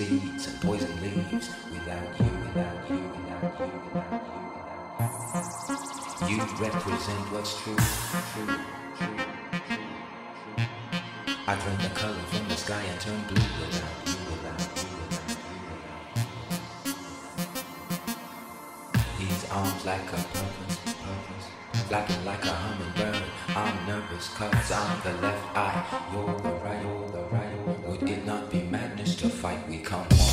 seeds and poison leaves. Without you, without you, without you, without you, without you. You represent what's true, true, true, true, true. I drain the color from the sky and turn blue without you, without you, without you. These arms like a purpose, purpose. Flapping like a hummingbird. I'm nervous cause I'm the left eye. You're fight? We come one.